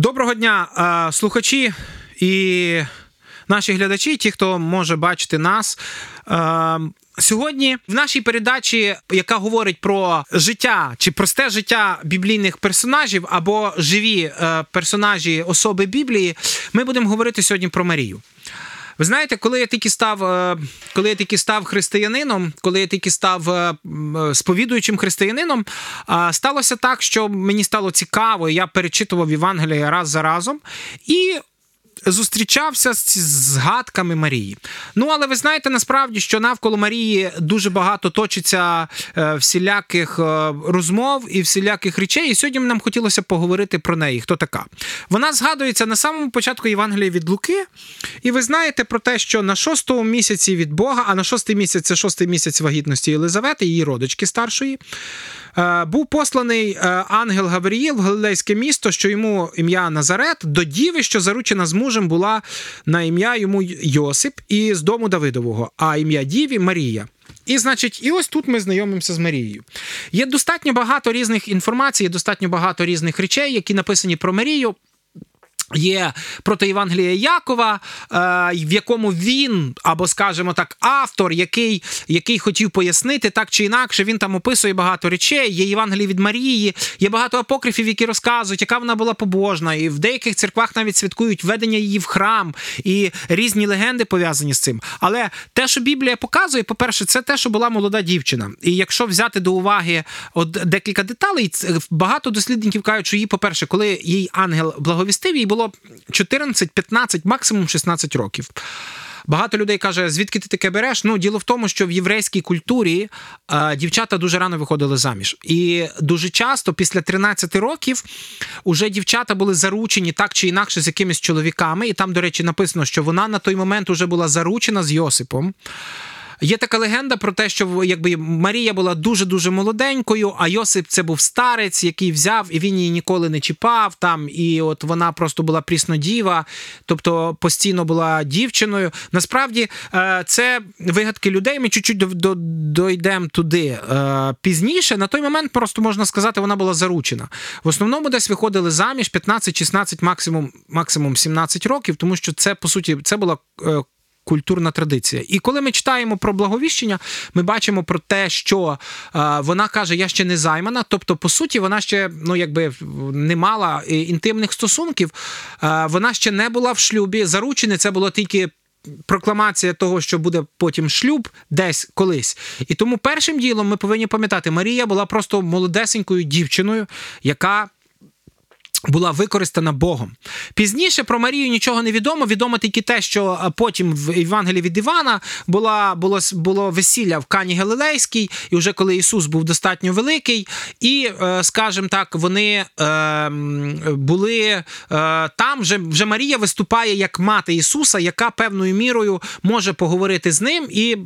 Доброго дня, слухачі і наші глядачі, ті, хто може бачити нас. Сьогодні в нашій передачі, яка говорить про життя чи просте життя біблійних персонажів або живі е, персонажі особи Біблії, ми будемо говорити сьогодні про Марію. Ви знаєте, коли я тільки став, коли я тільки став християнином, коли я тільки став сповідуючим християнином, сталося так, що мені стало цікаво, я перечитував Євангелія раз за разом. І зустрічався з згадками Марії. Ну, але ви знаєте насправді, що навколо Марії дуже багато точиться е, всіляких е, розмов і всіляких речей. І сьогодні нам хотілося поговорити про неї. Хто така? Вона згадується на самому початку Євангелія від Луки. І ви знаєте про те, що на шостому місяці від Бога, а на шостий місяць це шостий місяць вагітності Єлизавети, її родички старшої. Е, був посланий ангел Гавріїл в Галилейське місто, що йому ім'я Назарет, до діви, що заручена з мужем була на ім'я йому Йосип і з дому Давидового, а ім'я Діві Марія. І, значить, і ось тут ми знайомимося з Марією. Є достатньо багато різних інформацій, є достатньо багато різних речей, які написані про Марію. Є проти Євангелія Якова, е, в якому він, або, скажімо так, автор, який який хотів пояснити так чи інакше, він там описує багато речей. Є Євангеліє від Марії, є багато апокрифів, які розказують, яка вона була побожна. І в деяких церквах навіть святкують введення її в храм і різні легенди пов'язані з цим. Але те, що Біблія показує, по-перше, це те, що була молода дівчина. І якщо взяти до уваги от декілька деталей, багато дослідників кажуть, що її, по-перше, коли їй ангел благовістив, їй було було 14, 15, максимум 16 років. Багато людей каже, звідки ти таке береш? Ну, діло в тому, що в єврейській культурі е, дівчата дуже рано виходили заміж. І дуже часто, після 13 років, уже дівчата були заручені так чи інакше з якимись чоловіками. І там, до речі, написано, що вона на той момент вже була заручена з Йосипом. Є така легенда про те, що якби Марія була дуже дуже молоденькою, а Йосип це був старець, який взяв і він її ніколи не чіпав там. І от вона просто була пріснодіва, тобто постійно була дівчиною. Насправді е, це вигадки людей. Ми чуть-чуть дойдемо туди е, пізніше. На той момент просто можна сказати, вона була заручена. В основному десь виходили заміж 15-16, максимум максимум 17 років, тому що це по суті це була е, культурна традиція. І коли ми читаємо про благовіщення, ми бачимо про те, що е, вона каже, я ще не займана. Тобто, по суті, вона ще ну якби не мала е, інтимних стосунків, е, вона ще не була в шлюбі. Заручене це було тільки. Прокламація того, що буде потім шлюб десь колись. І тому першим ділом ми повинні пам'ятати, Марія була просто молодесенькою дівчиною, яка була використана Богом. Пізніше про Марію нічого не відомо. Відомо тільки те, що потім в Євангелії від Івана була, було було весілля в Кані Галилейській, і вже коли Ісус був достатньо великий, і, е, скажімо так, вони е, були е, там, вже вже Марія виступає як мати Ісуса, яка певною мірою може поговорити з ним, і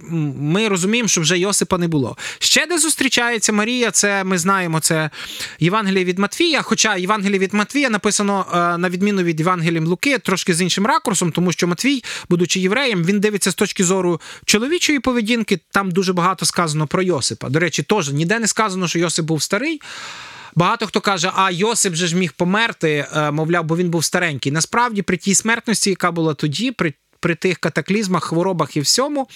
ми розуміємо, що вже Йосипа не було. Ще де зустрічається Марія, це ми знаємо, це Євангеліє від Матвія, хоча Євангеліє від Матвія Матвія написано е, на відміну від Євангелієм Луки, трошки з іншим ракурсом, тому що Матвій, будучи євреєм, він дивиться з точки зору чоловічої поведінки. Там дуже багато сказано про Йосипа. До речі, теж ніде не сказано, що Йосип був старий. Багато хто каже, а Йосип же ж міг померти, е, мовляв, бо він був старенький. Насправді, при тій смертності, яка була тоді, при при тих катаклізмах, хворобах і всьому,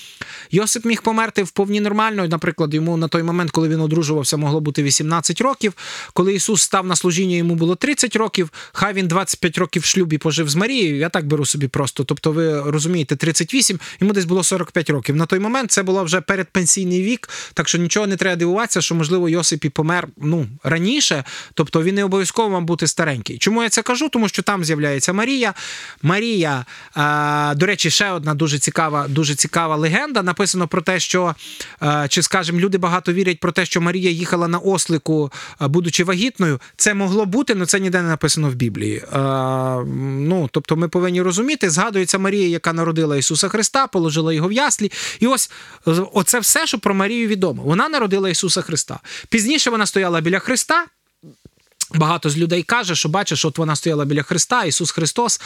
Йосип міг померти вповні нормально. Наприклад, йому на той момент, коли він одружувався, могло бути 18 років. Коли Ісус став на служіння, йому було 30 років. Хай він 25 років в шлюбі пожив з Марією. Я так беру собі просто. Тобто, ви розумієте, 38, йому десь було 45 років. На той момент це було вже передпенсійний вік, так що нічого не треба дивуватися, що можливо Йосип і помер ну раніше. Тобто він не обов'язково вам бути старенький. Чому я це кажу? Тому що там з'являється Марія. Марія, а, до речі речі, ще одна дуже цікава, дуже цікава легенда. Написано про те, що е, чи скажімо, люди багато вірять про те, що Марія їхала на ослику, е, будучи вагітною. Це могло бути, але це ніде не написано в Біблії. Е, ну, тобто, ми повинні розуміти, згадується Марія, яка народила Ісуса Христа, положила його в яслі. І ось оце все, що про Марію відомо. Вона народила Ісуса Христа. Пізніше вона стояла біля Христа. Багато з людей каже, що бачиш, от вона стояла біля Христа, Ісус Христос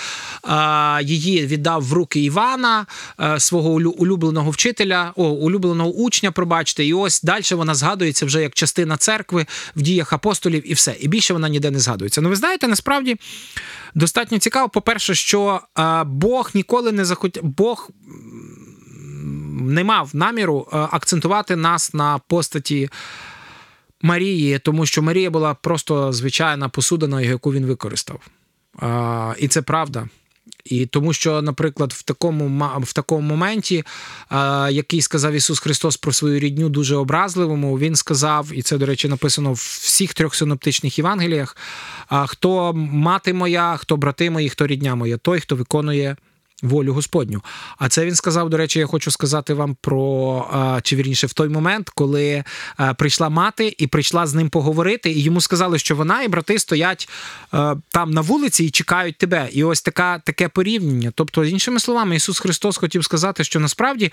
її віддав в руки Івана, е, свого улюбленого вчителя, о, улюбленого учня, пробачте, і ось далі вона згадується вже як частина церкви в діях апостолів, і все. І більше вона ніде не згадується. Ну, ви знаєте, насправді достатньо цікаво. По-перше, що е, Бог ніколи не захотів, Бог не мав наміру е, акцентувати нас на постаті. Марії, тому що Марія була просто звичайна посудина, яку він використав. А, І це правда. І тому, що, наприклад, в такому в такому моменті, а, який сказав Ісус Христос про свою рідню, дуже образливому, Він сказав, і це, до речі, написано в всіх трьох синоптичних Євангеліях: а, хто мати моя, хто брати мої, хто рідня моя, той, хто виконує волю Господню. А це він сказав, до речі, я хочу сказати вам про чи вірніше в той момент, коли прийшла мати і прийшла з ним поговорити, і йому сказали, що вона і брати стоять там на вулиці і чекають тебе. І ось така таке порівняння. Тобто, іншими словами, Ісус Христос хотів сказати, що насправді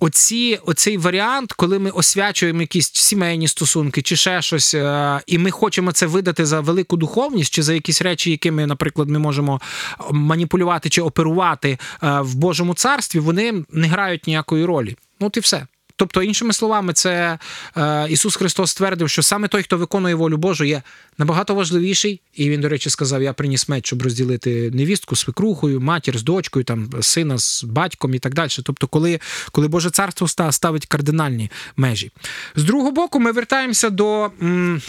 оці, оцей варіант, коли ми освячуємо якісь сімейні стосунки чи ще щось, е, і ми хочемо це видати за велику духовність, чи за якісь речі, якими, наприклад, ми можемо маніпулювати чи оперувати е, в Божому царстві, вони не грають ніякої ролі. Ну, от і все. Тобто, іншими словами, це е, Ісус Христос ствердив, що саме той, хто виконує волю Божу, є набагато важливіший. І він, до речі, сказав: Я приніс меч, щоб розділити невістку з свекрухою, матір з дочкою, там сина з батьком і так далі. Тобто, коли коли Боже царство ставить кардинальні межі. З другого боку, ми вертаємося до. М-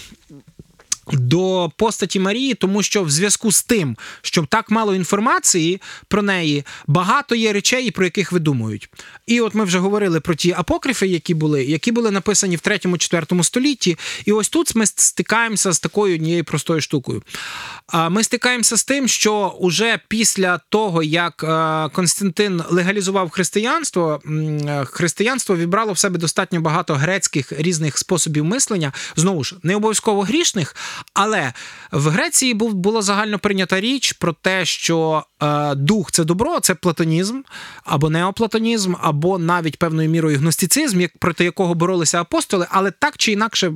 до постаті Марії, тому що в зв'язку з тим, що так мало інформації про неї, багато є речей, про яких видумують. І от ми вже говорили про ті апокрифи, які були, які були написані в 3-4 столітті. І ось тут ми стикаємося з такою однією простою штукою. Ми стикаємося з тим, що уже після того, як е, Константин легалізував християнство, християнство вібрало в себе достатньо багато грецьких різних способів мислення, знову ж не обов'язково грішних. Але в Греції була загально прийнята річ про те, що е, дух це добро, це платонізм або неоплатонізм, або навіть певною мірою гностицизм, як проти якого боролися апостоли, але так чи інакше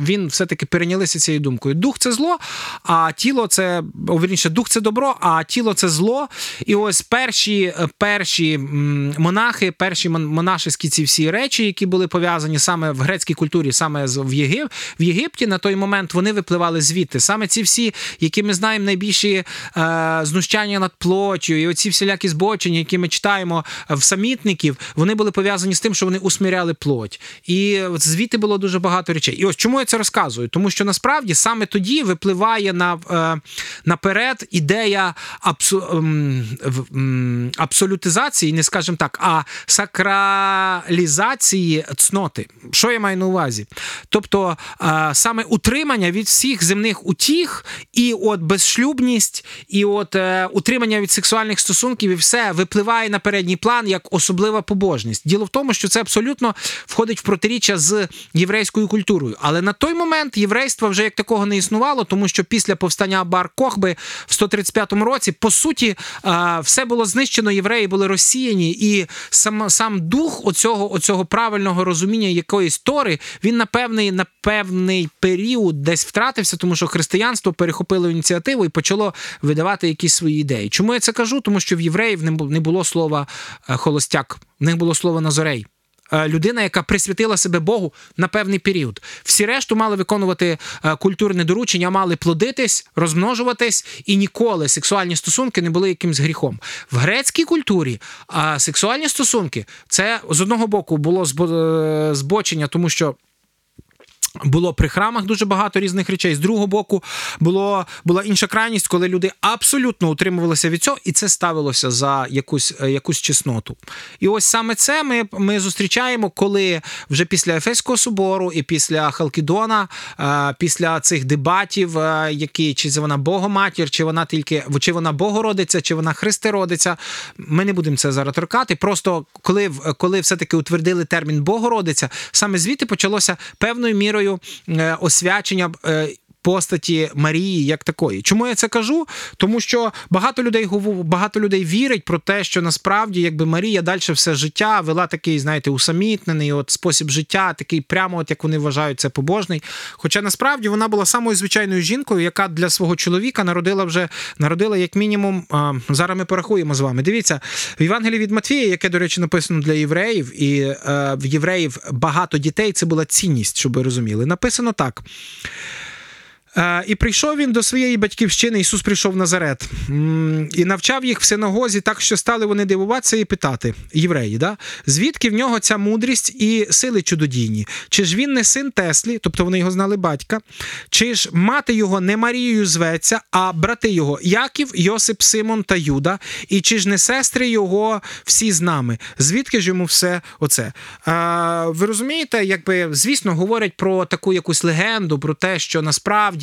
він все-таки перейнялися цією думкою. Дух це зло, а тіло це вірніше, дух це добро, а тіло це зло. І ось перші перші монахи, перші монашеські ці всі речі, які були пов'язані саме в грецькій культурі, саме в Єгип, в Єгипті, на той момент вони випливали випливали звідти. Саме ці всі, які ми знаємо, найбільші е, знущання над плоттю, і оці всілякі збочення, які ми читаємо в самітників, вони були пов'язані з тим, що вони усміряли плоть. І звідти було дуже багато речей. І ось чому я це розказую? Тому що насправді саме тоді випливає на, е, наперед ідея абсу, ем, абсолютизації, не скажімо так, а сакралізації цноти. Що я маю на увазі? Тобто е, саме утримання від всіх всіх земних утіх, і от безшлюбність, і от е, утримання від сексуальних стосунків, і все випливає на передній план як особлива побожність. Діло в тому, що це абсолютно входить в протиріччя з єврейською культурою. Але на той момент єврейства вже як такого не існувало, тому що після повстання Бар Кохби в 135 році, по суті, е, все було знищено, євреї були розсіяні, і сам сам дух оцього, оцього правильного розуміння якоїсь тори, він на певний на певний період десь втратив втратився, тому що християнство перехопило ініціативу і почало видавати якісь свої ідеї. Чому я це кажу? Тому що в євреїв не було слова е, холостяк, в них було слово назорей. Е, людина, яка присвятила себе Богу на певний період. Всі решту мали виконувати е, культурне доручення, мали плодитись, розмножуватись, і ніколи сексуальні стосунки не були якимсь гріхом. В грецькій культурі сексуальні стосунки це з одного боку було збочення, тому що. Було при храмах дуже багато різних речей. З другого боку, було була інша крайність, коли люди абсолютно утримувалися від цього, і це ставилося за якусь е, якусь чесноту. І ось саме це ми ми зустрічаємо, коли вже після Ефеського собору і після Халкідона, е, після цих дебатів, е, які чи вона Богоматір, чи вона тільки чи вона Богородиця, чи вона Христиродиця. Ми не будемо це зараз торкати. Просто коли коли все-таки утвердили термін Богородиця, саме звідти почалося певною мірою освячення. Постаті Марії як такої. Чому я це кажу? Тому що багато людей багато людей вірить про те, що насправді якби Марія далі все життя вела такий, знаєте, усамітнений от спосіб життя, такий прямо, от як вони вважають це побожний. Хоча насправді вона була самою звичайною жінкою, яка для свого чоловіка народила вже народила як мінімум. А, зараз ми порахуємо з вами. Дивіться, в Євангелії від Матвія, яке, до речі, написано для євреїв, і е, в євреїв багато дітей це була цінність, щоб ви розуміли. Написано так. Е, І прийшов він до своєї батьківщини, Ісус прийшов в Назарет і навчав їх в синагозі, так що стали вони дивуватися і питати, євреї, да? звідки в нього ця мудрість і сили чудодійні? Чи ж він не син Теслі, тобто вони його знали батька, чи ж мати його не Марією зветься, а брати його Яків, Йосип, Симон та Юда, і чи ж не сестри його всі з нами? Звідки ж йому все оце? А, ви розумієте, якби звісно говорять про таку якусь легенду, про те, що насправді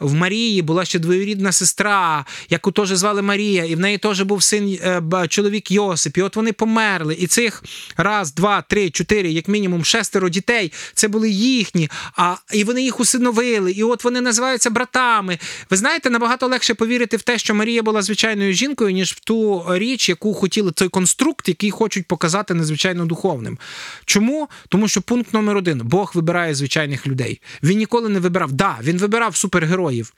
в Марії була ще двоюрідна сестра, яку теж звали Марія, і в неї теж був син е, чоловік Йосип. І от вони померли. І цих раз, два, три, чотири, як мінімум, шестеро дітей. Це були їхні, а і вони їх усиновили. І от вони називаються братами. Ви знаєте, набагато легше повірити в те, що Марія була звичайною жінкою, ніж в ту річ, яку хотіли той конструкт, який хочуть показати незвичайно духовним. Чому? Тому що пункт номер один: Бог вибирає звичайних людей. Він ніколи не вибирав. Да, він вибирав супергероїв.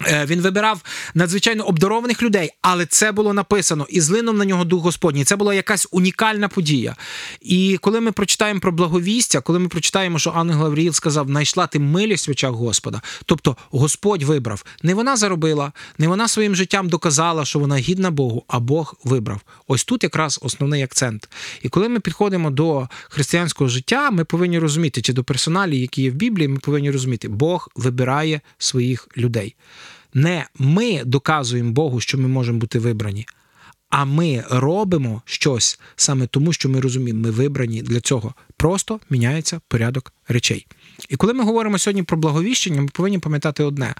Е, Він вибирав надзвичайно обдарованих людей, але це було написано і злинув на нього дух Господній. Це була якась унікальна подія. І коли ми прочитаємо про благовістя, коли ми прочитаємо, що ангел Гавріїл сказав, знайшла ти милість в очах Господа. Тобто Господь вибрав. Не вона заробила, не вона своїм життям доказала, що вона гідна Богу, а Бог вибрав. Ось тут якраз основний акцент. І коли ми підходимо до християнського життя, ми повинні розуміти, чи до персоналі, які є в Біблії, ми повинні розуміти, Бог вибирає своїх людей. Не ми доказуємо Богу, що ми можемо бути вибрані, а ми робимо щось саме тому, що ми розуміємо, ми вибрані для цього. Просто міняється порядок речей. І коли ми говоримо сьогодні про благовіщення, ми повинні пам'ятати одне: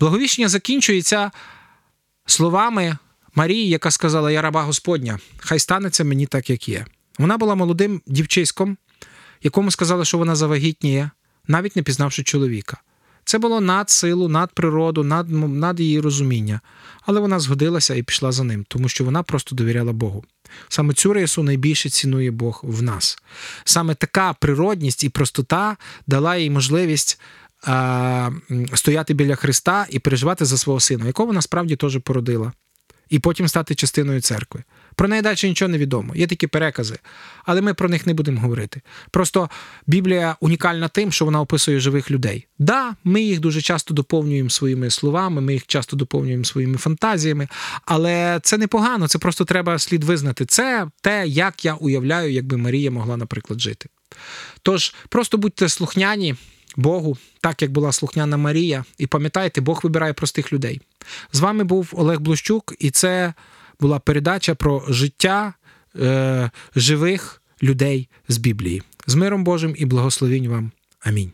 благовіщення закінчується словами Марії, яка сказала: Я раба Господня, хай станеться мені так, як є. Вона була молодим дівчиськом, якому сказали, що вона завагітніє, навіть не пізнавши чоловіка. Це було над силу, над природу, над, над її розуміння. Але вона згодилася і пішла за ним, тому що вона просто довіряла Богу. Саме цю рису найбільше цінує Бог в нас. Саме така природність і простота дала їй можливість стояти біля Христа і переживати за свого сина, якого вона справді теж породила, і потім стати частиною церкви. Про неї далі нічого не відомо. Є такі перекази, але ми про них не будемо говорити. Просто Біблія унікальна тим, що вона описує живих людей. Да, ми їх дуже часто доповнюємо своїми словами, ми їх часто доповнюємо своїми фантазіями, але це непогано, це просто треба слід визнати. Це те, як я уявляю, якби Марія могла, наприклад, жити. Тож просто будьте слухняні Богу, так як була слухняна Марія, і пам'ятайте, Бог вибирає простих людей. З вами був Олег Блущук, і це була передача про життя е, живих людей з Біблії. З миром Божим і благословінь вам. Амінь.